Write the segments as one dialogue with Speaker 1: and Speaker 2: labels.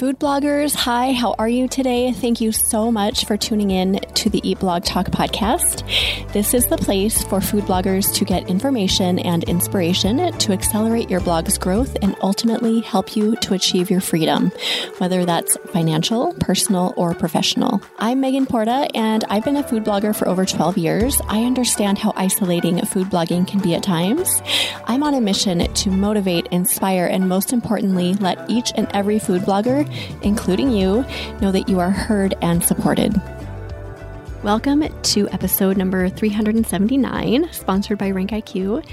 Speaker 1: Food bloggers, hi, how are you today? Thank you so much for tuning in to the Eat Blog Talk podcast. This is the place for food bloggers to get information and inspiration to accelerate your blog's growth and ultimately help you to achieve your freedom, whether that's financial, personal, or professional. I'm Megan Porta, and I've been a food blogger for over 12 years. I understand how isolating food blogging can be at times. I'm on a mission to motivate, inspire, and most importantly, let each and every food blogger including you, know that you are heard and supported. Welcome to episode number 379, sponsored by RankIQ.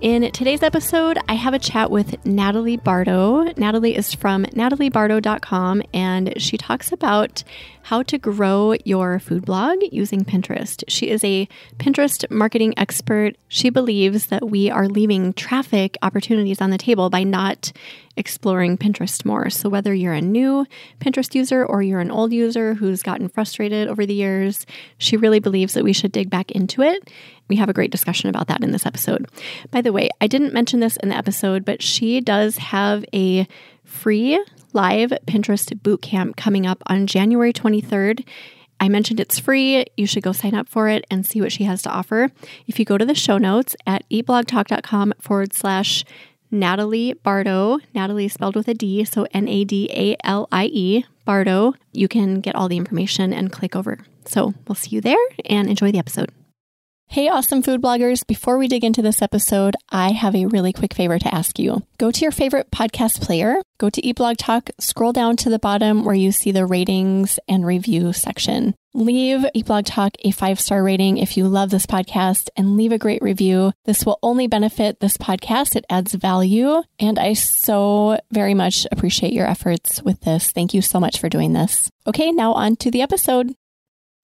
Speaker 1: In today's episode, I have a chat with Nadalie Bardo. Nadalie is from nadaliebardo.com and she talks about how to grow your food blog using Pinterest. She is a Pinterest marketing expert. She believes that we are leaving traffic opportunities on the table by not exploring Pinterest more. So, whether you're a new Pinterest user or you're an old user who's gotten frustrated over the years, she really believes that we should dig back into it. We have a great discussion about that in this episode. By the way, I didn't mention this in the episode, but she does have a free live Pinterest bootcamp coming up on January 23rd. I mentioned it's free. You should go sign up for it and see what she has to offer. If you go to the show notes at eatblogtalk.com forward slash Nadalie Bardo, Nadalie spelled with a D, so N A D A L I E, Bardo, you can get all the information and click over. So we'll see you there and enjoy the episode. Hey, awesome food bloggers. Before we dig into this episode, I have a really quick favor to ask you. Go to your favorite podcast player, go to Eat Blog Talk, scroll down to the bottom where you see the ratings and review section. Leave Eat Blog Talk a five star rating if you love this podcast and leave a great review. This will only benefit this podcast. It adds value. And I so very much appreciate your efforts with this. Thank you so much for doing this. Okay, now on to the episode.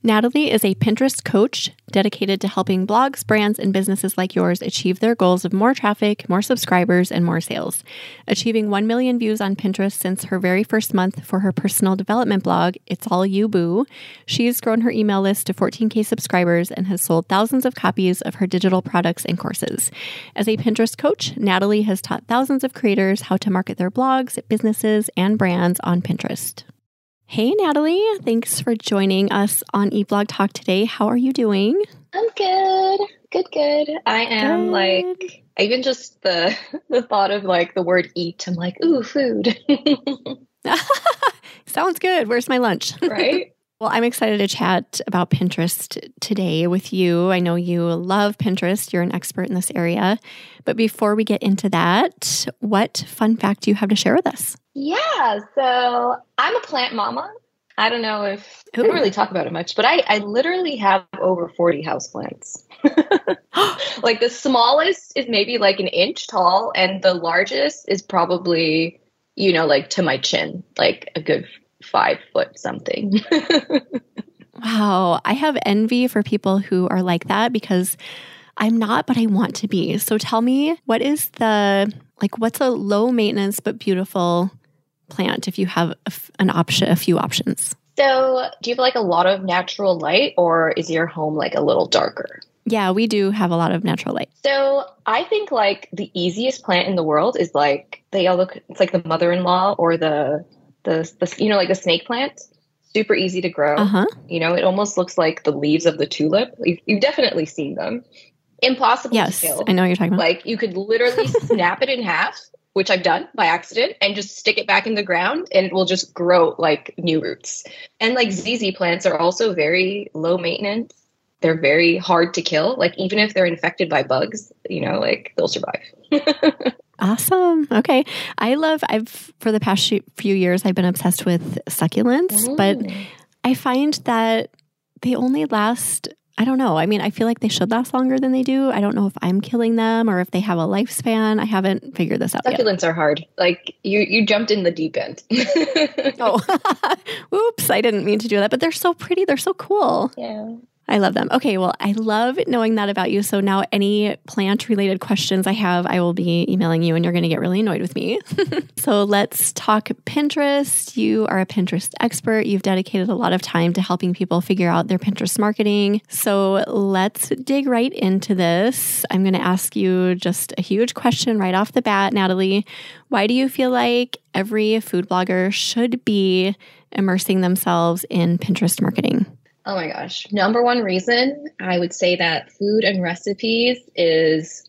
Speaker 1: Nadalie is a Pinterest coach dedicated to helping blogs, brands, and businesses like yours achieve their goals of more traffic, more subscribers, and more sales. Achieving 1 million views on Pinterest since her very first month for her personal development blog, It's All You Boo, she's grown her email list to 14K subscribers and has sold thousands of copies of her digital products and courses. As a Pinterest coach, Nadalie has taught thousands of creators how to market their blogs, businesses, and brands on Pinterest. Hey, Nadalie. Thanks for joining us on Eat Blog Talk today. How are you doing?
Speaker 2: I'm good. Good, good. I am good. like, even just the the thought of like the word eat, I'm like, ooh, food.
Speaker 1: Sounds good. Where's my lunch?
Speaker 2: Right.
Speaker 1: Well, I'm excited to chat about Pinterest today with you. I know you love Pinterest, you're an expert in this area. But before we get into that, what fun fact do you have to share with us?
Speaker 2: Yeah, so I'm a plant mama. I don't know if Ooh. I don't really talk about it much, but I, I literally have over 40 houseplants. like the smallest is maybe like an inch tall, and the largest is probably, you know, like to my chin, like a good five foot something.
Speaker 1: wow. I have envy for people who are like that because I'm not, but I want to be. So tell me, what is the, like, what's a low maintenance but beautiful plant if you have a, an option, a few options?
Speaker 2: So, do you have like a lot of natural light or is your home like a little darker?
Speaker 1: Yeah, we do have a lot of natural light.
Speaker 2: So, I think like the easiest plant in the world is like they all look it's like the mother-in-law or the the, the you know like a snake plant super easy to grow uh-huh. you know it almost looks like the leaves of the tulip you've, you've definitely seen them impossible
Speaker 1: yes,
Speaker 2: to kill
Speaker 1: i know you're talking about
Speaker 2: like you could literally snap it in half which i've done by accident and just stick it back in the ground and it will just grow like new roots and like zz plants are also very low maintenance they're very hard to kill like even if they're infected by bugs you know like they'll survive
Speaker 1: Awesome. Okay. I love, I've, for the past few years, I've been obsessed with succulents, mm. but I find that they only last, I don't know. I mean, I feel like they should last longer than they do. I don't know if I'm killing them or if they have a lifespan. I haven't figured this out.
Speaker 2: Succulents
Speaker 1: yet.
Speaker 2: are hard. Like you, you jumped in the deep end.
Speaker 1: oh, whoops. I didn't mean to do that, but they're so pretty. They're so cool.
Speaker 2: Yeah.
Speaker 1: I love them. Okay, well, I love knowing that about you. So now any plant related questions I have, I will be emailing you and you're going to get really annoyed with me. so let's talk Pinterest. You are a Pinterest expert. You've dedicated a lot of time to helping people figure out their Pinterest marketing. So let's dig right into this. I'm going to ask you just a huge question right off the bat, Nadalie. Why do you feel like every food blogger should be immersing themselves in Pinterest marketing?
Speaker 2: Oh my gosh. Number one reason I would say that food and recipes is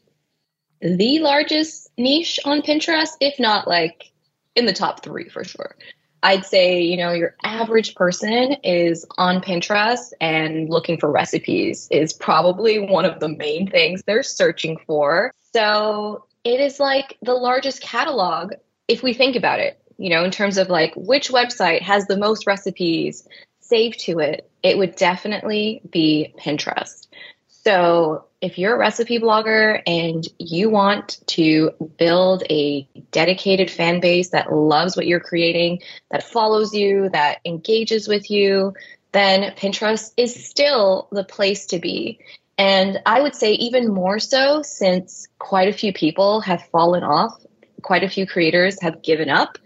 Speaker 2: the largest niche on Pinterest, if not like in the top three for sure. I'd say, you know, your average person is on Pinterest and looking for recipes is probably one of the main things they're searching for. So it is like the largest catalog if we think about it, you know, in terms of like which website has the most recipes saved to it, it would definitely be Pinterest. So if you're a recipe blogger and you want to build a dedicated fan base that loves what you're creating, that follows you, that engages with you, then Pinterest is still the place to be. And I would say even more so since quite a few people have fallen off, quite a few creators have given up,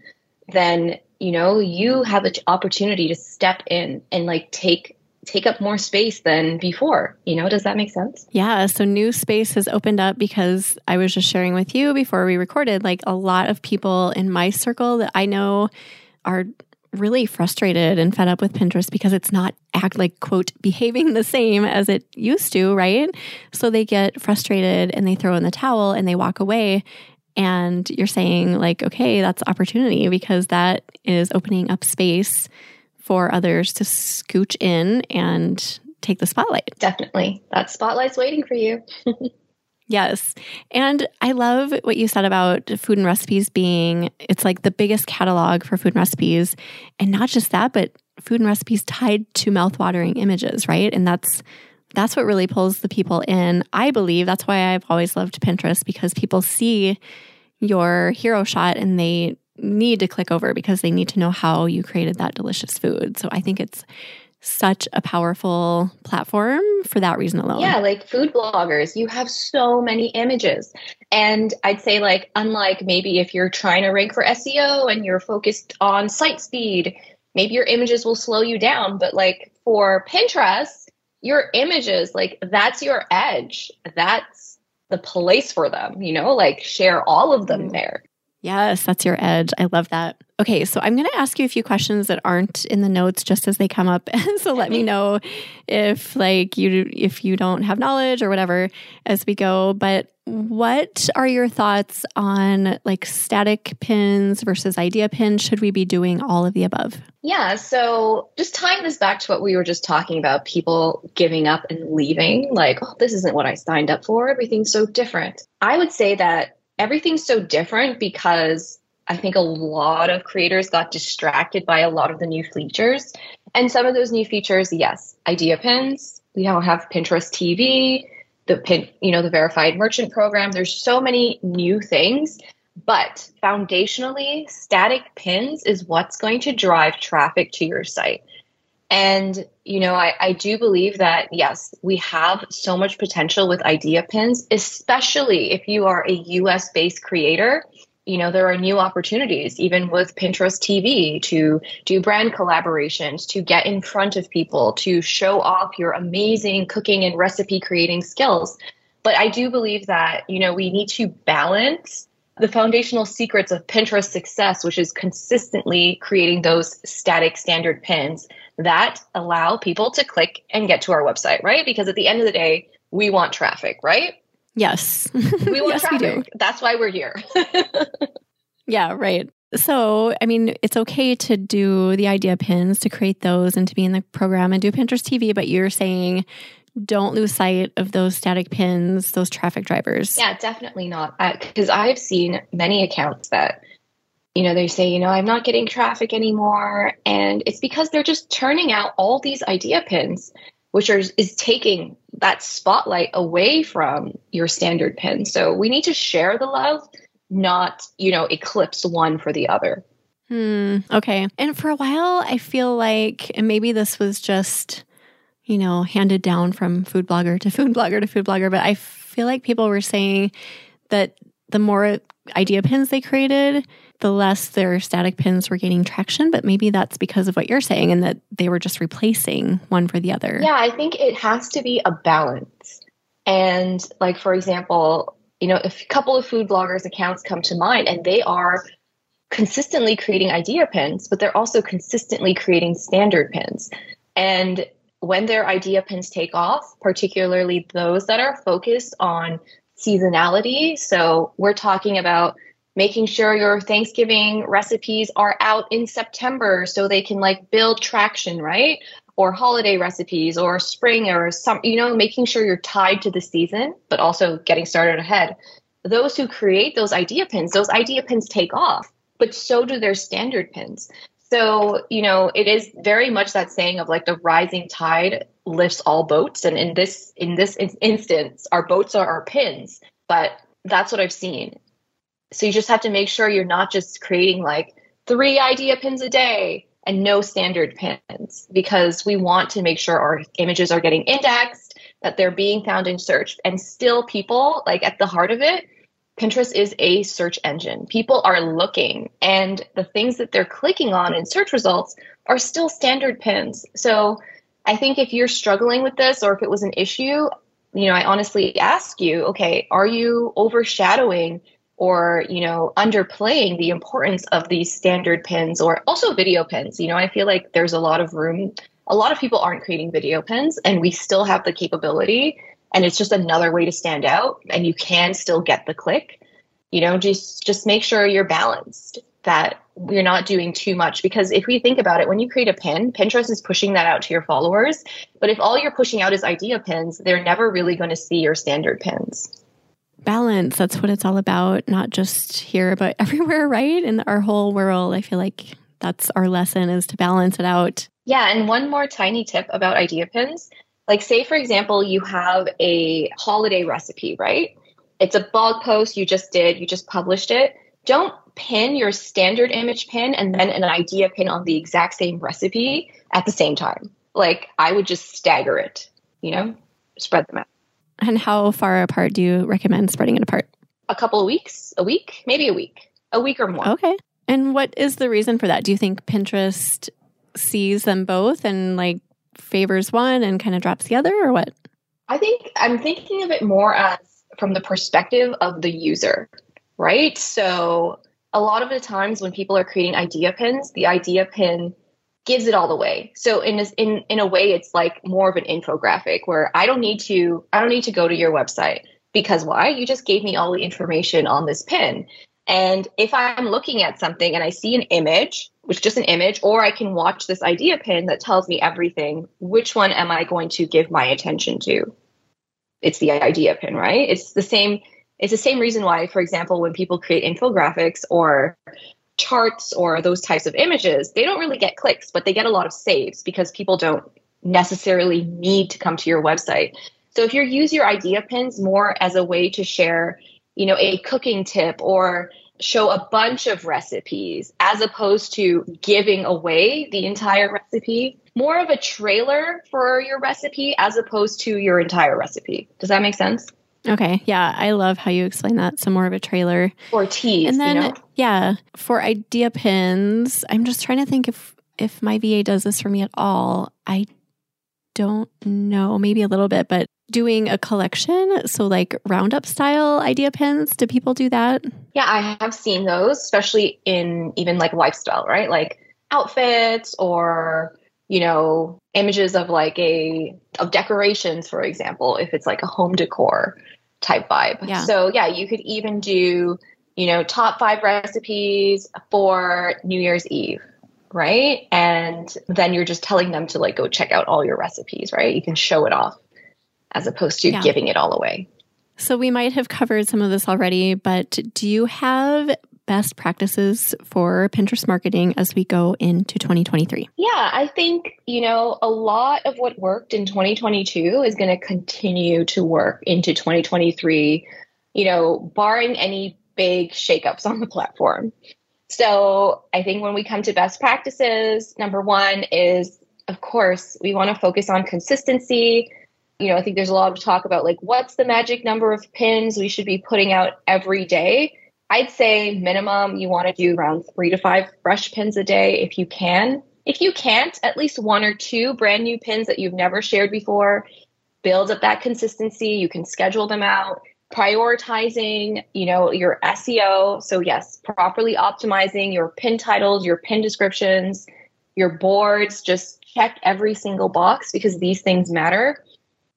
Speaker 2: then you know you have an opportunity to step in and like take take up more space than before. You know, does that make sense?
Speaker 1: Yeah. So new space has opened up because I was just sharing with you before we recorded, like a lot of people in my circle that I know are really frustrated and fed up with Pinterest because it's not act like quote behaving the same as it used to, right? So they get frustrated and they throw in the towel and they walk away and you're saying like okay, that's opportunity because that is opening up space for others to scooch in and take the spotlight.
Speaker 2: Definitely. That spotlight's waiting for you.
Speaker 1: Yes. And I love what you said about food and recipes being it's like the biggest catalog for food and recipes. And not just that, but food and recipes tied to mouthwatering images, right? And that's that's what really pulls the people in. I believe that's why I've always loved Pinterest because people see your hero shot and they need to click over because they need to know how you created that delicious food. So I think it's such a powerful platform for that reason alone.
Speaker 2: Yeah, like food bloggers, you have so many images. And I'd say, like, unlike maybe if you're trying to rank for SEO and you're focused on site speed, maybe your images will slow you down. But like for Pinterest, your images, like, that's your edge. That's the place for them, you know, like share all of them mm. there.
Speaker 1: Yes, that's your edge. I love that. Okay, so I'm going to ask you a few questions that aren't in the notes just as they come up. so let me know if like you if you don't have knowledge or whatever as we go, but what are your thoughts on like static pins versus idea pins? Should we be doing all of the above?
Speaker 2: Yeah, so just tying this back to what we were just talking about people giving up and leaving, like, oh, this isn't what I signed up for. Everything's so different. I would say that everything's so different because I think a lot of creators got distracted by a lot of the new features. And some of those new features, yes, idea pins. We now have Pinterest TV, the pin, you know, the verified merchant program. There's so many new things, but foundationally, static pins is what's going to drive traffic to your site. And, you know, I, I do believe that, yes, we have so much potential with idea pins, especially if you are a US based creator. You know, there are new opportunities, even with Pinterest TV, to do brand collaborations, to get in front of people, to show off your amazing cooking and recipe creating skills. But I do believe that, you know, we need to balance the foundational secrets of Pinterest success, which is consistently creating those static standard pins that allow people to click and get to our website, right? Because at the end of the day, we want traffic, right?
Speaker 1: Yes.
Speaker 2: We want yes, traffic. We That's why we're here.
Speaker 1: yeah, right. So, I mean, it's okay to do the idea pins, to create those and to be in the program and do Pinterest TV, but you're saying don't lose sight of those static pins, those traffic drivers.
Speaker 2: Yeah, definitely not. Because I've seen many accounts that, you know, they say, you know, I'm not getting traffic anymore. And it's because they're just turning out all these idea pins, which are, is taking that spotlight away from your standard pin. So we need to share the love, not, you know, eclipse one for the other.
Speaker 1: Hmm. Okay. And for a while, I feel like, and maybe this was just you know, handed down from food blogger to food blogger to food blogger. But I feel like people were saying that the more idea pins they created, the less their static pins were gaining traction. But maybe that's because of what you're saying and that they were just replacing one for the other.
Speaker 2: Yeah, I think it has to be a balance. And, like, for example, you know, if a couple of food bloggers' accounts come to mind and they are consistently creating idea pins, but they're also consistently creating standard pins. And when their idea pins take off, particularly those that are focused on seasonality, so we're talking about making sure your Thanksgiving recipes are out in September so they can like build traction, right? Or holiday recipes or spring or some, you know, making sure you're tied to the season, but also getting started ahead. Those who create those idea pins, those idea pins take off but so do their standard pins. So, you know, it is very much that saying of like the rising tide lifts all boats. And in this in this instance, our boats are our pins, but that's what I've seen. So you just have to make sure you're not just creating like three idea pins a day and no standard pins because we want to make sure our images are getting indexed, that they're being found in search. And still people like at the heart of it, Pinterest is a search engine. People are looking, and the things that they're clicking on in search results are still standard pins. So I think if you're struggling with this or if it was an issue, you know, I honestly ask you, okay, are you overshadowing or, you know, underplaying the importance of these standard pins or also video pins? You know, I feel like there's a lot of room. A lot of people aren't creating video pins, and we still have the capability and it's just another way to stand out and you can still get the click you know just just make sure you're balanced that you're not doing too much because if we think about it when you create a pin pinterest is pushing that out to your followers but if all you're pushing out is idea pins they're never really going to see your standard pins
Speaker 1: balance that's what it's all about not just here but everywhere right in our whole world i feel like that's our lesson is to balance it out
Speaker 2: yeah and one more tiny tip about idea pins like, say, for example, you have a holiday recipe, right? It's a blog post you just did, you just published it. Don't pin your standard image pin and then an idea pin on the exact same recipe at the same time. Like, I would just stagger it, you know, spread them out.
Speaker 1: And how far apart do you recommend spreading it apart?
Speaker 2: A couple of weeks, a week, maybe a week, a week or more.
Speaker 1: Okay. And what is the reason for that? Do you think Pinterest sees them both and like favors one and kind of drops the other, or what?
Speaker 2: I think I'm thinking of it more as from the perspective of the user, right? So a lot of the times when people are creating idea pins, the idea pin gives it all away. So in in in a way, it's like more of an infographic where I don't need to I don't need to go to your website because why? You just gave me all the information on this pin. And if I'm looking at something and I see an image, which is just an image, or I can watch this idea pin that tells me everything, which one am I going to give my attention to? It's the idea pin, right? It's the same it's the same reason why, for example, when people create infographics or charts or those types of images, they don't really get clicks, but they get a lot of saves because people don't necessarily need to come to your website. So if you use your idea pins more as a way to share you know, a cooking tip or show a bunch of recipes as opposed to giving away the entire recipe. More of a trailer for your recipe as opposed to your entire recipe. Does that make sense?
Speaker 1: Okay. Yeah. I love how you explain that. So more of a trailer.
Speaker 2: Or tease. And then, you know?
Speaker 1: Yeah, for idea pins, I'm just trying to think if if my VA does this for me at all. I don't know, maybe a little bit, but doing a collection, so like roundup style idea pins, do people do that?
Speaker 2: Yeah, I have seen those, especially in even like lifestyle, right? Like outfits or you know images of like a of decorations for example if it's like a home decor type vibe yeah. so yeah you could even do you know top five recipes for new year's eve right? And then you're just telling them to like go check out all your recipes, right? You can show it off as opposed to yeah. giving it all away.
Speaker 1: So we might have covered some of this already, but do you have best practices for Pinterest marketing as we go into 2023?
Speaker 2: Yeah, I think, you know, a lot of what worked in 2022 is going to continue to work into 2023, you know, barring any big shakeups on the platform. So I think when we come to best practices, number one is of course, we want to focus on consistency. You know, I think there's a lot of talk about like what's the magic number of pins we should be putting out every day. I'd say minimum you want to do around three to five fresh pins a day if you can. If you can't, at least one or two brand new pins that you've never shared before. Build up that consistency. You can schedule them out prioritizing you know your seo so yes properly optimizing your pin titles your pin descriptions your boards. Just check every single box because these things matter.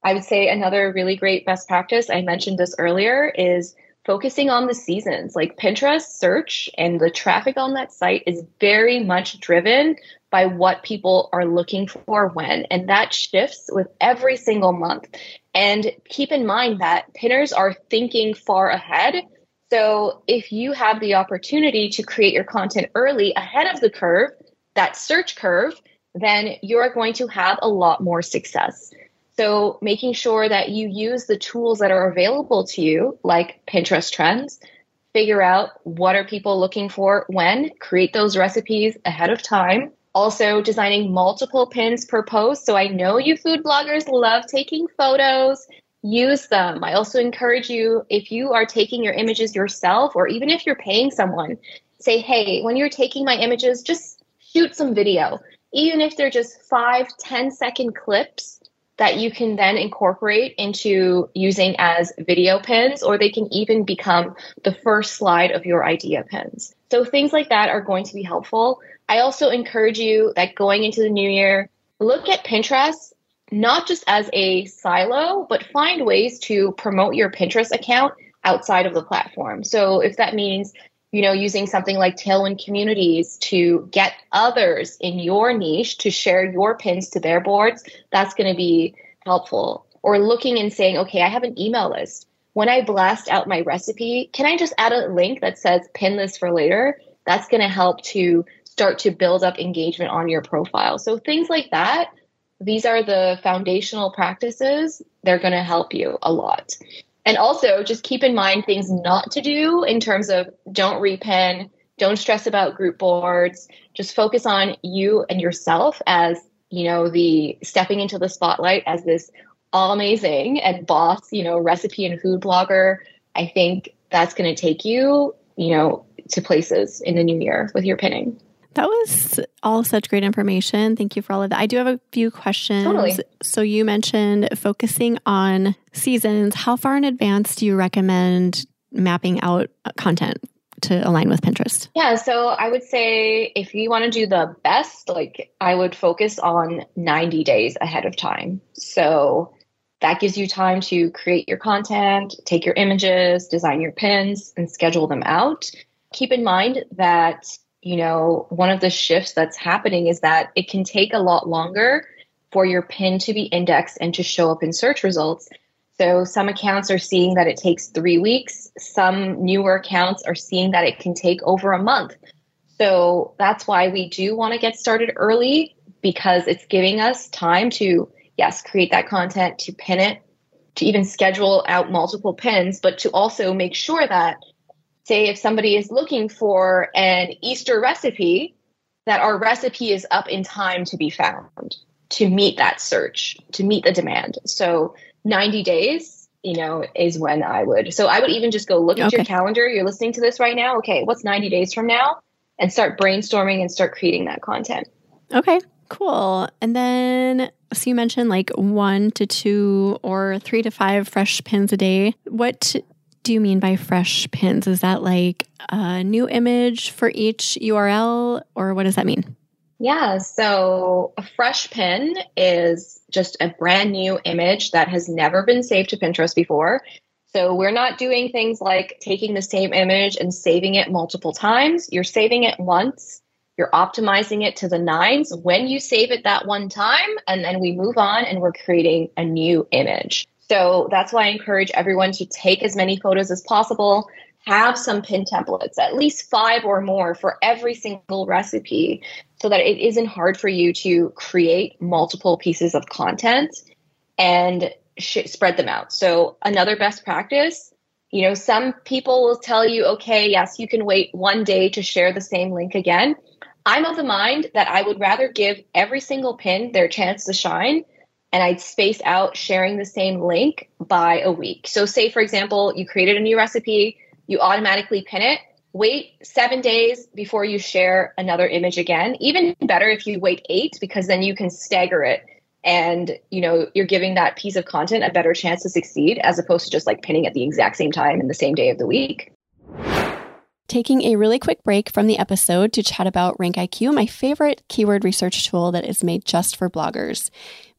Speaker 2: I would say another really great best practice i mentioned this earlier is focusing on the seasons. Like pinterest search and the traffic on that site is very much driven by what people are looking for when and that shifts with every single month and keep in mind that pinners are thinking far ahead. So if you have the opportunity to create your content early ahead of the curve, that search curve, then you're going to have a lot more success. So making sure that you use the tools that are available to you, like Pinterest trends, figure out what are people looking for when, create those recipes ahead of time, also designing multiple pins per post. So I know you food bloggers love taking photos. Use them. I also encourage you, if you are taking your images yourself, or even if you're paying someone, say, hey, when you're taking my images, just shoot some video. Even if they're just five, ten second clips that you can then incorporate into using as video pins, or they can even become the first slide of your idea pins. So things like that are going to be helpful. I also encourage you that going into the new year, look at Pinterest not just as a silo, but find ways to promote your Pinterest account outside of the platform. So if that means, you know, using something like Tailwind Communities to get others in your niche to share your pins to their boards, that's going to be helpful. Or looking and saying, okay, I have an email list. When I blast out my recipe, can I just add a link that says pin this for later? That's going to help to start to build up engagement on your profile. So things like that, these are the foundational practices. They're going to help you a lot. And also just keep in mind things not to do in terms of don't repin, don't stress about group boards, just focus on you and yourself as, you know, the stepping into the spotlight as this all amazing and boss, you know, recipe and food blogger. I think that's going to take you, you know, to places in the new year with your pinning.
Speaker 1: That was all such great information. Thank you for all of that. I do have a few questions.
Speaker 2: Totally.
Speaker 1: So, you mentioned focusing on seasons. How far in advance do you recommend mapping out content to align with Pinterest?
Speaker 2: Yeah, so I would say if you want to do the best, like I would focus on 90 days ahead of time. So, that gives you time to create your content, take your images, design your pins, and schedule them out. Keep in mind that you know, one of the shifts that's happening is that it can take a lot longer for your pin to be indexed and to show up in search results. So some accounts are seeing that it takes three weeks. Some newer accounts are seeing that it can take over a month. So that's why we do want to get started early because it's giving us time to, yes, create that content, to pin it, to even schedule out multiple pins, but to also make sure that say if somebody is looking for an Easter recipe, that our recipe is up in time to be found to meet that search, to meet the demand. So 90 days, you know, is when I would. So I would even just go look at your calendar. You're listening to this right now. Okay, what's 90 days from now? And start brainstorming and start creating that content.
Speaker 1: Okay, cool. And then, so you mentioned like one to two or three to five fresh pins a day. What do you mean by fresh pins? Is that like a new image for each URL, or what does that mean?
Speaker 2: Yeah, so a fresh pin is just a brand new image that has never been saved to Pinterest before. So we're not doing things like taking the same image and saving it multiple times. You're saving it once, you're optimizing it to the nines when you save it that one time, and then we move on and we're creating a new image. So that's why I encourage everyone to take as many photos as possible, have some pin templates, at least five or more for every single recipe, so that it isn't hard for you to create multiple pieces of content and sh- spread them out. So, another best practice you know, some people will tell you, okay, yes, you can wait one day to share the same link again. I'm of the mind that I would rather give every single pin their chance to shine and I'd space out sharing the same link by a week. So, say for example, you created a new recipe, you automatically pin it. Wait seven days before you share another image again. Even better if you wait eight, because then you can stagger it and you know you're giving that piece of content a better chance to succeed as opposed to just like pinning at the exact same time in the same day of the week
Speaker 1: taking a really quick break from the episode to chat about RankIQ, my favorite keyword research tool that is made just for bloggers.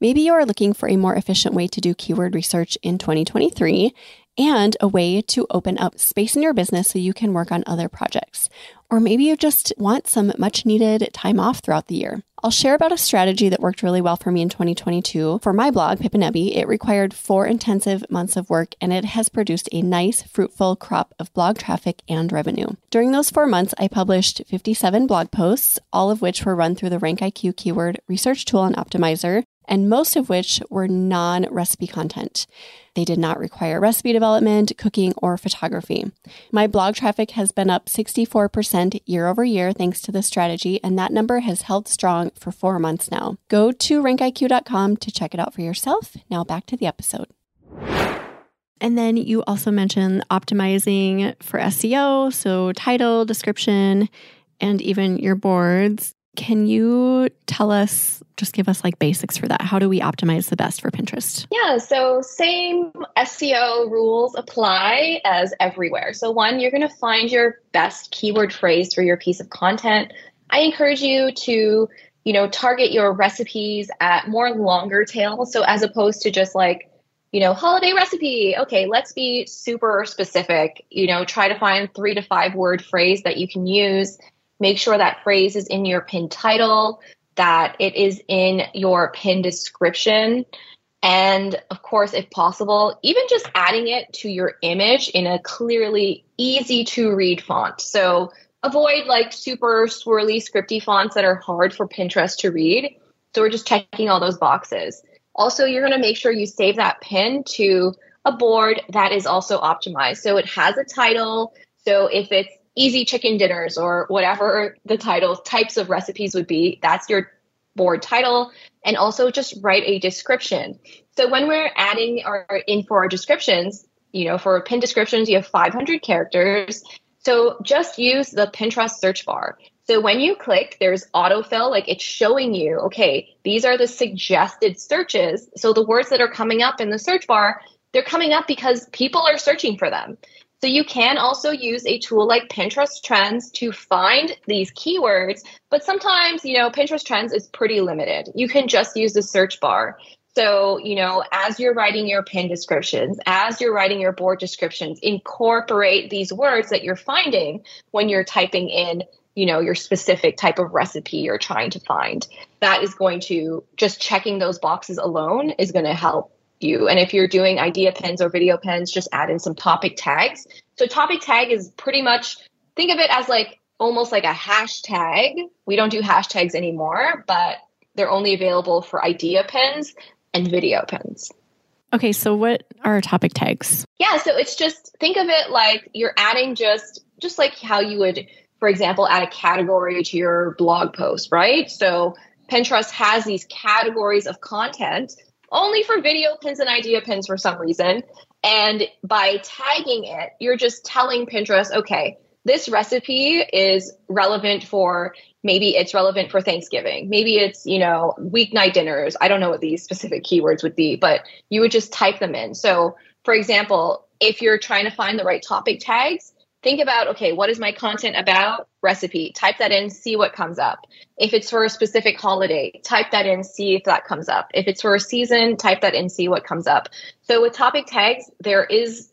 Speaker 1: Maybe you are looking for a more efficient way to do keyword research in 2023 and a way to open up space in your business so you can work on other projects. Or maybe you just want some much needed time off throughout the year. I'll share about a strategy that worked really well for me in 2022. For my blog, Pip and Ebby, it required four intensive months of work and it has produced a nice, fruitful crop of blog traffic and revenue. During those four months, I published 57 blog posts, all of which were run through the RankIQ keyword research tool and optimizer, and most of which were non recipe content. They did not require recipe development, cooking, or photography. My blog traffic has been up 64% year over year thanks to this strategy, and that number has held strong for four months now. Go to rankiq.com to check it out for yourself. Now back to the episode. And then you also mentioned optimizing for SEO, so title, description, and even your boards. Can you tell us, just give us like basics for that? How do we optimize the best for Pinterest?
Speaker 2: Yeah, so same SEO rules apply as everywhere. So, one, you're going to find your best keyword phrase for your piece of content. I encourage you to, you know, target your recipes at more longer tail. So, as opposed to just like, you know, holiday recipe. Okay, let's be super specific. You know, try to find three to five word phrase that you can use Make sure that phrase is in your pin title, that it is in your pin description. And of course, if possible, even just adding it to your image in a clearly easy to read font. So avoid like super swirly, scripty fonts that are hard for Pinterest to read. So we're just checking all those boxes. Also, you're going to make sure you save that pin to a board that is also optimized. So it has a title. So if it's easy chicken dinners or whatever the title types of recipes would be. That's your board title. And also just write a description. So when we're adding our in for our descriptions, you know, for pin descriptions, you have 500 characters. So just use the Pinterest search bar. So when you click, there's autofill, like it's showing you, okay, these are the suggested searches. So the words that are coming up in the search bar, they're coming up because people are searching for them. So you can also use a tool like Pinterest Trends to find these keywords, but sometimes, you know, Pinterest Trends is pretty limited. You can just use the search bar. So, you know, as you're writing your pin descriptions, as you're writing your board descriptions, incorporate these words that you're finding when you're typing in, you know, your specific type of recipe you're trying to find. That is going to just checking those boxes alone is going to help you. And if you're doing idea pins or video pins, just add in some topic tags. So topic tag is pretty much think of it as like almost like a hashtag. We don't do hashtags anymore, but they're only available for idea pins and video pins.
Speaker 1: Okay, so what are topic tags?
Speaker 2: Yeah, so it's just think of it like you're adding just just like how you would for example add a category to your blog post, right? So Pinterest has these categories of content only for video pins and idea pins for some reason. And by tagging it, you're just telling Pinterest, okay, this recipe is relevant for maybe it's relevant for Thanksgiving. Maybe it's, you know, weeknight dinners. I don't know what these specific keywords would be, but you would just type them in. So, for example, if you're trying to find the right topic tags, think about okay what is my content about? Recipe. Type that in see what comes up. If it's for a specific holiday type that in see if that comes up. If it's for a season type that in see what comes up. So with topic tags there is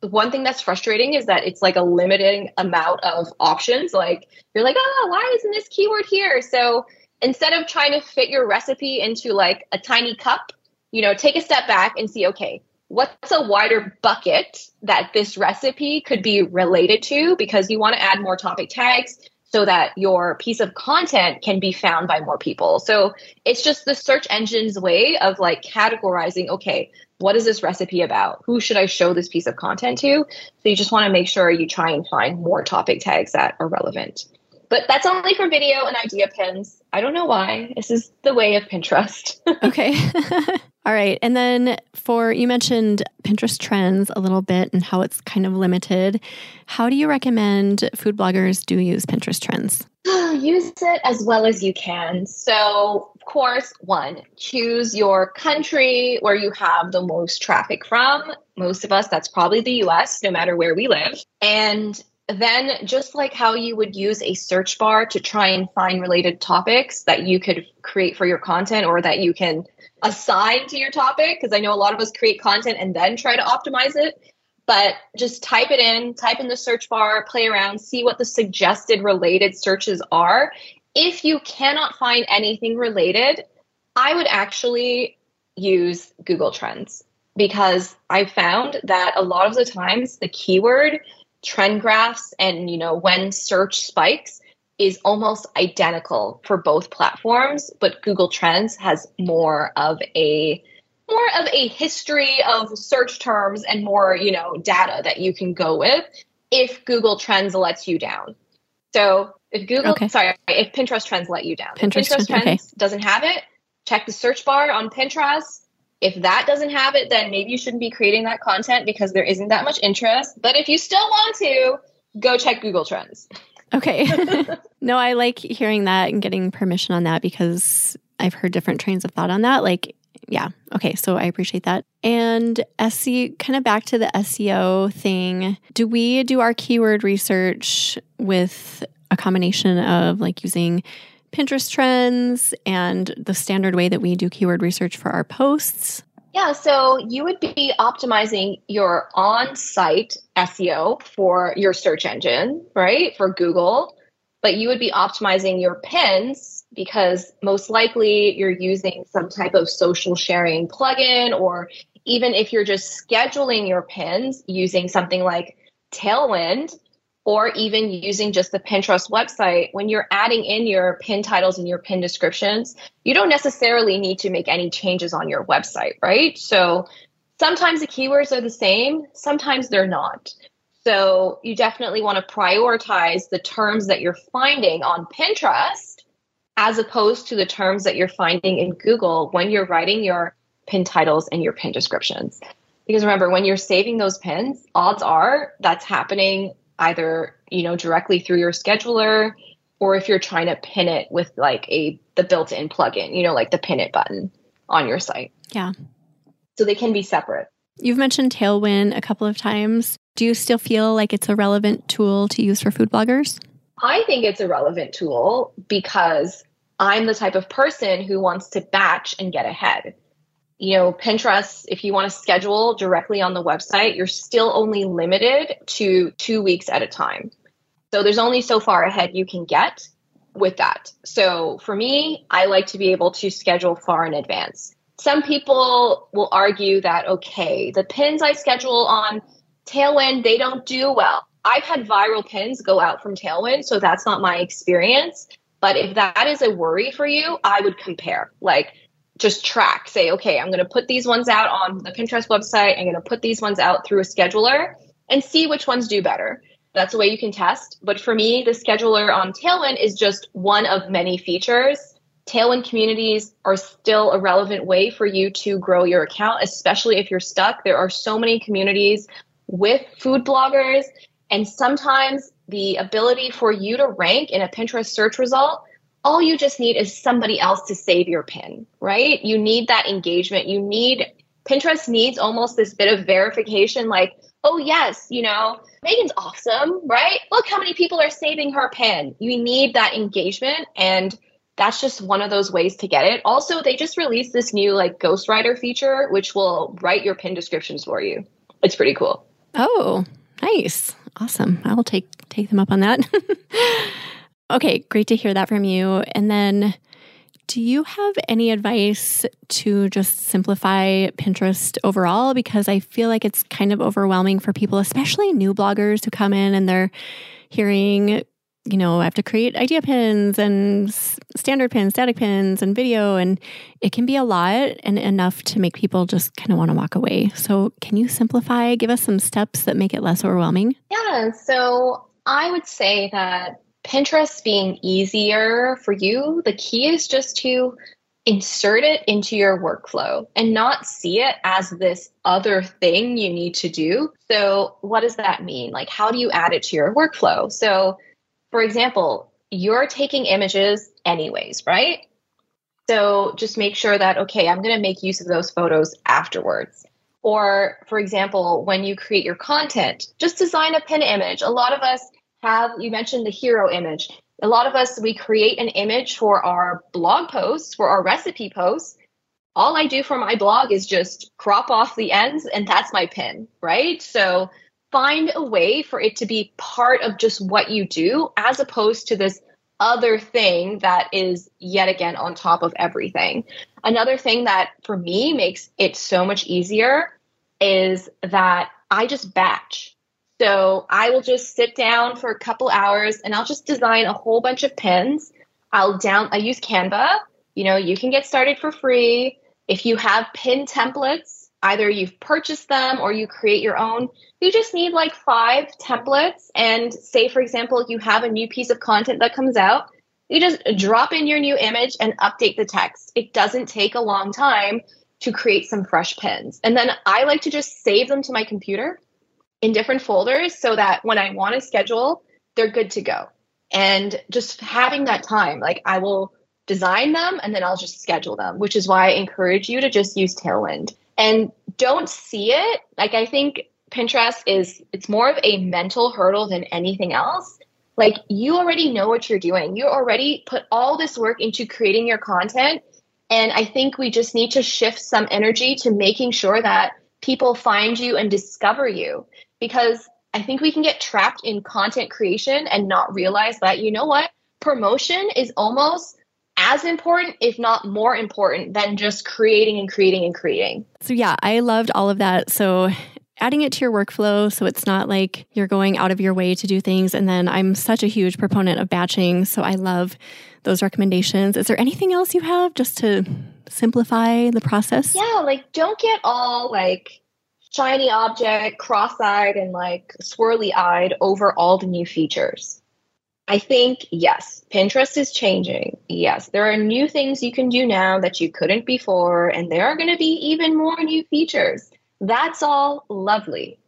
Speaker 2: one thing that's frustrating is that it's like a limiting amount of options. Like you're like oh why isn't this keyword here? So instead of trying to fit your recipe into like a tiny cup you know take a step back and see okay what's a wider bucket that this recipe could be related to because you want to add more topic tags so that your piece of content can be found by more people. So it's just the search engine's way of like categorizing, okay, what is this recipe about? Who should I show this piece of content to? So you just want to make sure you try and find more topic tags that are relevant. But that's only for video and idea pins. I don't know why. This is the way of Pinterest.
Speaker 1: okay. All right. And then for you mentioned Pinterest trends a little bit and how it's kind of limited. How do you recommend food bloggers do use Pinterest trends?
Speaker 2: use it as well as you can. So, of course, one, choose your country where you have the most traffic from. Most of us, that's probably the US, no matter where we live. And then, just like how you would use a search bar to try and find related topics that you could create for your content or that you can assign to your topic because I know a lot of us create content and then try to optimize it. But just type it in, type in the search bar, play around, see what the suggested related searches are. If you cannot find anything related, I would actually use Google Trends because I found that a lot of the times the keyword trend graphs and you know when search spikes is almost identical for both platforms, but Google Trends has more of a more of a history of search terms and more, you know, data that you can go with if Google Trends lets you down. So if Google, okay. sorry, if Pinterest Trends let you down, Pinterest, Pinterest Trends okay. doesn't have it, check the search bar on Pinterest. If that doesn't have it, then maybe you shouldn't be creating that content because there isn't that much interest. But if you still want to, go check Google Trends.
Speaker 1: Okay. no, I like hearing that and getting permission on that because I've heard different trains of thought on that. Like, yeah. Okay. So I appreciate that. And SEO, kind of back to the SEO thing, do we do our keyword research with a combination of like using Pinterest trends and the standard way that we do keyword research for our posts?
Speaker 2: Yeah, so you would be optimizing your on site SEO for your search engine, right? For Google, but you would be optimizing your pins because most likely you're using some type of social sharing plugin, or even if you're just scheduling your pins using something like Tailwind, or even using just the Pinterest website, when you're adding in your pin titles and your pin descriptions, you don't necessarily need to make any changes on your website, right? So sometimes the keywords are the same, sometimes they're not. So you definitely want to prioritize the terms that you're finding on Pinterest as opposed to the terms that you're finding in Google when you're writing your pin titles and your pin descriptions. Because remember, when you're saving those pins, odds are that's happening either you know directly through your scheduler or if you're trying to pin it with like a the built-in plugin you know like the pin it button on your site.
Speaker 1: Yeah.
Speaker 2: So they can be separate.
Speaker 1: You've mentioned tailwind a couple of times. Do you still feel like it's a relevant tool to use for food bloggers?
Speaker 2: I think it's a relevant tool because i'm the type of person who wants to batch and get ahead you know, Pinterest, if you want to schedule directly on the website, you're still only limited to two weeks at a time. So there's only so far ahead you can get with that. So for me, I like to be able to schedule far in advance. Some people will argue that, okay, the pins I schedule on Tailwind, they don't do well. I've had viral pins go out from Tailwind, so that's not my experience. But if that is a worry for you, I would compare. Like, just track, say, okay, I'm going to put these ones out on the Pinterest website. I'm going to put these ones out through a scheduler and see which ones do better. That's a way you can test. But for me, the scheduler on Tailwind is just one of many features. Tailwind communities are still a relevant way for you to grow your account, especially if you're stuck. There are so many communities with food bloggers, and sometimes the ability for you to rank in a Pinterest search result all you just need is somebody else to save your pin, right? You need that engagement. You need Pinterest needs almost this bit of verification like, oh, yes, you know, Megan's awesome, right? Look how many people are saving her pin. You need that engagement. And that's just one of those ways to get it. Also, they just released this new like ghostwriter feature, which will write your pin descriptions for you. It's pretty cool.
Speaker 1: Oh, nice. Awesome. I'll take take them up on that. Okay, great to hear that from you. And then, do you have any advice to just simplify Pinterest overall? Because I feel like it's kind of overwhelming for people, especially new bloggers who come in and they're hearing, you know, I have to create idea pins and standard pins, static pins, and video. And it can be a lot and enough to make people just kind of want to walk away. So, can you simplify, give us some steps that make it less overwhelming?
Speaker 2: Yeah. So, I would say that Pinterest being easier for you, the key is just to insert it into your workflow and not see it as this other thing you need to do. So, what does that mean? Like, how do you add it to your workflow? So, for example, you're taking images anyways, right? So, just make sure that, okay, I'm going to make use of those photos afterwards. Or, for example, when you create your content, just design a pin image. A lot of us have, you mentioned the hero image. A lot of us we create an image for our blog posts for our recipe posts. All i do for my blog is just crop off the ends and that's my pin right? So find a way for it to be part of just what you do as opposed to this other thing that is yet again on top of everything. Another thing that for me makes it so much easier is that i just batch so I will just sit down for a couple hours and I'll just design a whole bunch of pins. I'll down I use Canva. You know, you can get started for free. If you have pin templates, either you've purchased them or you create your own, you just need like five templates. And say, for example, you have a new piece of content that comes out, you just drop in your new image and update the text. It doesn't take a long time to create some fresh pins. And then I like to just save them to my computer in different folders so that when I want to schedule, they're good to go. And just having that time, like I will design them and then I'll just schedule them, which is why I encourage you to just use Tailwind. And don't see it. Like I think Pinterest is it's more of a mental hurdle than anything else. Like you already know what you're doing. You already put all this work into creating your content. And I think we just need to shift some energy to making sure that people find you and discover you because I think we can get trapped in content creation and not realize that, you know what, promotion is almost as important, if not more important, than just creating and creating and creating.
Speaker 1: So, yeah, I loved all of that. So, adding it to your workflow so it's not like you're going out of your way to do things. And then I'm such a huge proponent of batching. So, I love those recommendations. Is there anything else you have just to simplify the process?
Speaker 2: Yeah, like don't get all like shiny object, cross eyed, and like swirly eyed over all the new features. I think, yes, Pinterest is changing. Yes, there are new things you can do now that you couldn't before, and there are going to be even more new features. That's all lovely.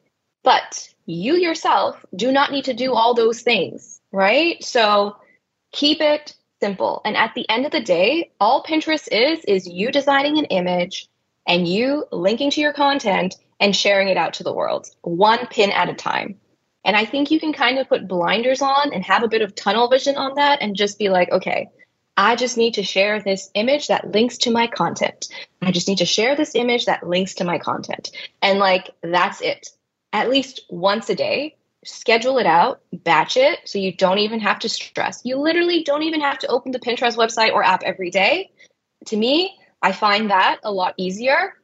Speaker 2: But you yourself do not need to do all those things, right? So keep it simple. And at the end of the day, all Pinterest is, is you designing an image and you linking to your content and sharing it out to the world, one pin at a time. And I think you can kind of put blinders on and have a bit of tunnel vision on that and just be like, okay, I just need to share this image that links to my content. I just need to share this image that links to my content. And like, that's it. At least once a day, schedule it out, batch it so you don't even have to stress. You literally don't even have to open the Pinterest website or app every day. To me, I find that a lot easier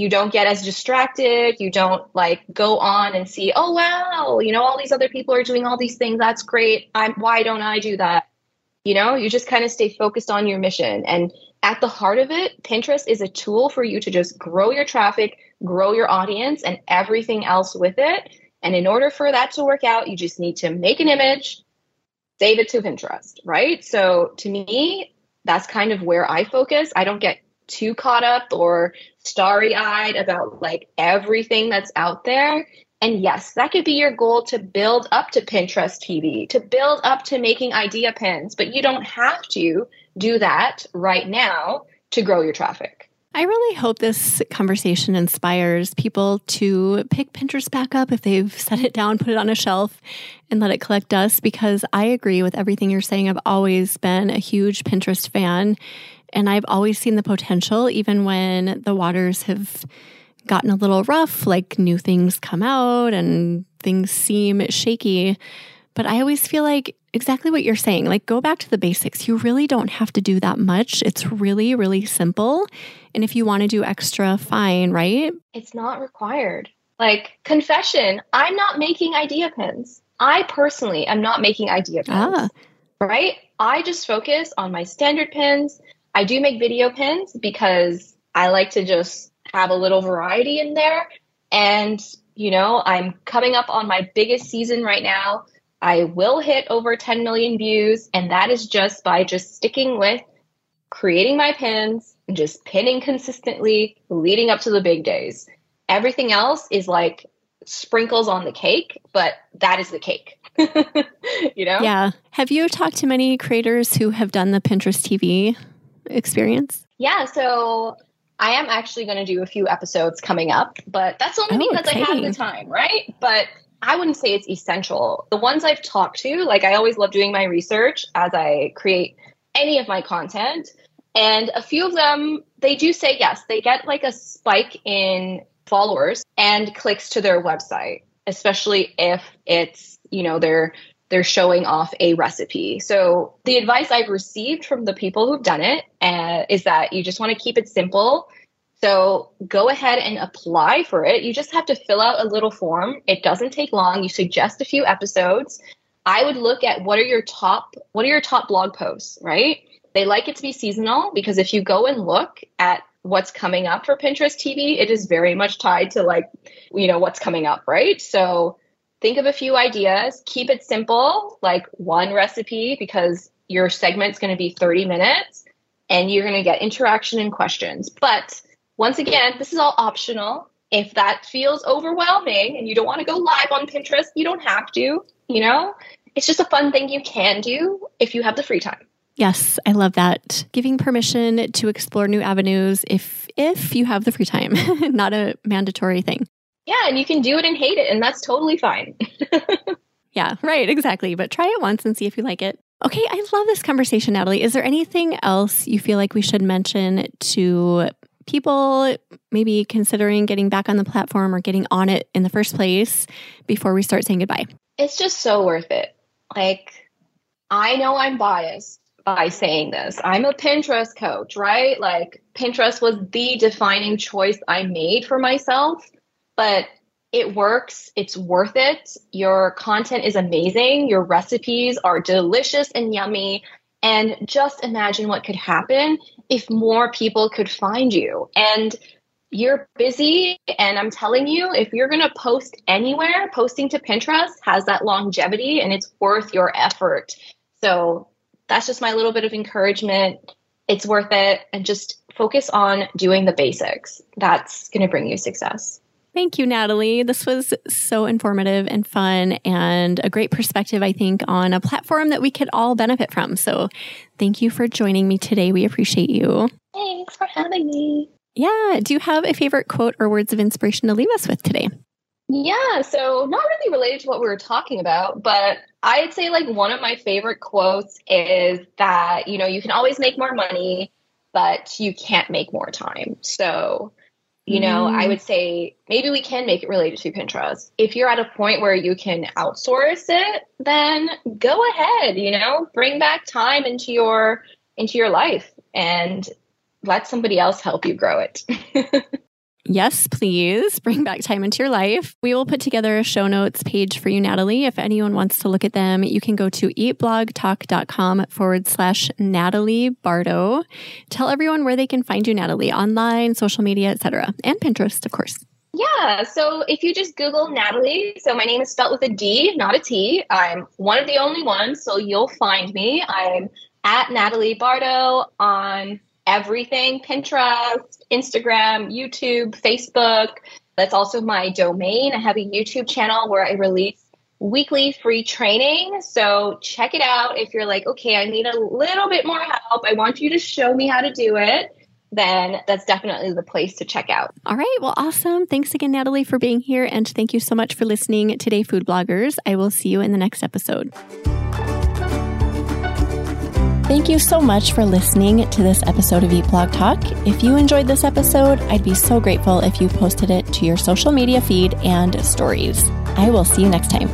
Speaker 2: you don't get as distracted. You don't like go on and see oh wow you know all these other people are doing all these things. That's great. I'm why don't i do that? You know you just kind of stay focused on your mission. And at the heart of it pinterest is a tool for you to just grow your traffic grow your audience and everything else with it. And in order for that to work out you just need to make an image save it to pinterest right? So to me that's kind of where i focus. I don't get too caught up or starry eyed about like everything that's out there. And yes, that could be your goal to build up to Pinterest TV, to build up to making idea pins, but you don't have to do that right now to grow your traffic.
Speaker 1: I really hope this conversation inspires people to pick Pinterest back up if they've set it down, put it on a shelf, and let it collect dust because I agree with everything you're saying. I've always been a huge Pinterest fan. And I've always seen the potential, even when the waters have gotten a little rough, like new things come out and things seem shaky. But I always feel like exactly what you're saying, like go back to the basics. You really don't have to do that much. It's really, really simple. And if you want to do extra, fine, right?
Speaker 2: It's not required. Like, confession, I'm not making idea pins. I personally am not making idea pins. Ah. Right? I just focus on my standard pins I do make video pins because I like to just have a little variety in there. And, you know, I'm coming up on my biggest season right now I will hit over 10 million views. And that is just by just sticking with creating my pins and just pinning consistently leading up to the big days. Everything else is like sprinkles on the cake, but that is the cake. you know?
Speaker 1: Yeah. Have you talked to many creators who have done the Pinterest TV experience?
Speaker 2: Yeah. So I am actually going to do a few episodes coming up, but that's only oh, because exciting. I have the time, right? But I wouldn't say it's essential. The ones I've talked to, like I always love doing my research as I create any of my content. And a few of them, they do say yes, they get like a spike in followers and clicks to their website, especially if it's, you know, they're they're showing off a recipe. So the advice I've received from the people who've done it uh, is that you just want to keep it simple. So go ahead and apply for it. You just have to fill out a little form. It doesn't take long. You suggest a few episodes. I would look at what are your top what are your top blog posts, right? They like it to be seasonal because if you go and look at what's coming up for Pinterest TV, it is very much tied to like, you know, what's coming up, right? So think of a few ideas, keep it simple, like one recipe because your segment's going to be 30 minutes and you're going to get interaction and questions. But once again, this is all optional. If that feels overwhelming and you don't want to go live on Pinterest, you don't have to, you know? It's just a fun thing you can do if you have the free time.
Speaker 1: Yes, I love that. Giving permission to explore new avenues if if you have the free time, not a mandatory thing.
Speaker 2: Yeah, and you can do it and hate it and that's totally fine.
Speaker 1: yeah, right, exactly. But try it once and see if you like it. Okay, I love this conversation, Nadalie. Is there anything else you feel like we should mention to people maybe considering getting back on the platform or getting on it in the first place before we start saying goodbye?
Speaker 2: It's just so worth it. Like, I know I'm biased, by saying this. I'm a Pinterest coach, right? Like Pinterest was the defining choice I made for myself, but it works. It's worth it. Your content is amazing. Your recipes are delicious and yummy. And just imagine what could happen if more people could find you. And you're busy. And I'm telling you, if you're going to post anywhere, posting to Pinterest has that longevity and it's worth your effort. So that's just my little bit of encouragement. It's worth it. And just focus on doing the basics. That's going to bring you success.
Speaker 1: Thank you, Nadalie. This was so informative and fun and a great perspective, I think, on a platform that we could all benefit from. So thank you for joining me today. We appreciate you.
Speaker 2: Thanks for having me.
Speaker 1: Yeah. Do you have a favorite quote or words of inspiration to leave us with today?
Speaker 2: Yeah, so not really related to what we were talking about, but I'd say like one of my favorite quotes is that, you know, you can always make more money, but you can't make more time. So, you know, mm. I would say maybe we can make it related to Pinterest. If you're at a point where you can outsource it, then go ahead, you know, bring back time into your into your life and let somebody else help you grow it.
Speaker 1: Yes, please bring back time into your life. We will put together a show notes page for you, Nadalie. If anyone wants to look at them, you can go to eatblogtalk.com forward slash Nadalie Bardo. Tell everyone where they can find you, Nadalie, online, social media, etc., and Pinterest, of course.
Speaker 2: Yeah, so if you just Google Nadalie, so my name is spelled with a D, not a T. I'm one of the only ones, so you'll find me. I'm at Nadalie Bardo on everything Pinterest, Instagram, YouTube, Facebook. That's also my domain. I have a YouTube channel where I release weekly free training. So check it out if you're like, okay, I need a little bit more help. I want you to show me how to do it. Then that's definitely the place to check out.
Speaker 1: All right. Well, awesome. Thanks again, Nadalie, for being here. And thank you so much for listening today, food bloggers. I will see you in the next episode. Thank you so much for listening to this episode of Eat Blog Talk. If you enjoyed this episode, I'd be so grateful if you posted it to your social media feed and stories. I will see you next time.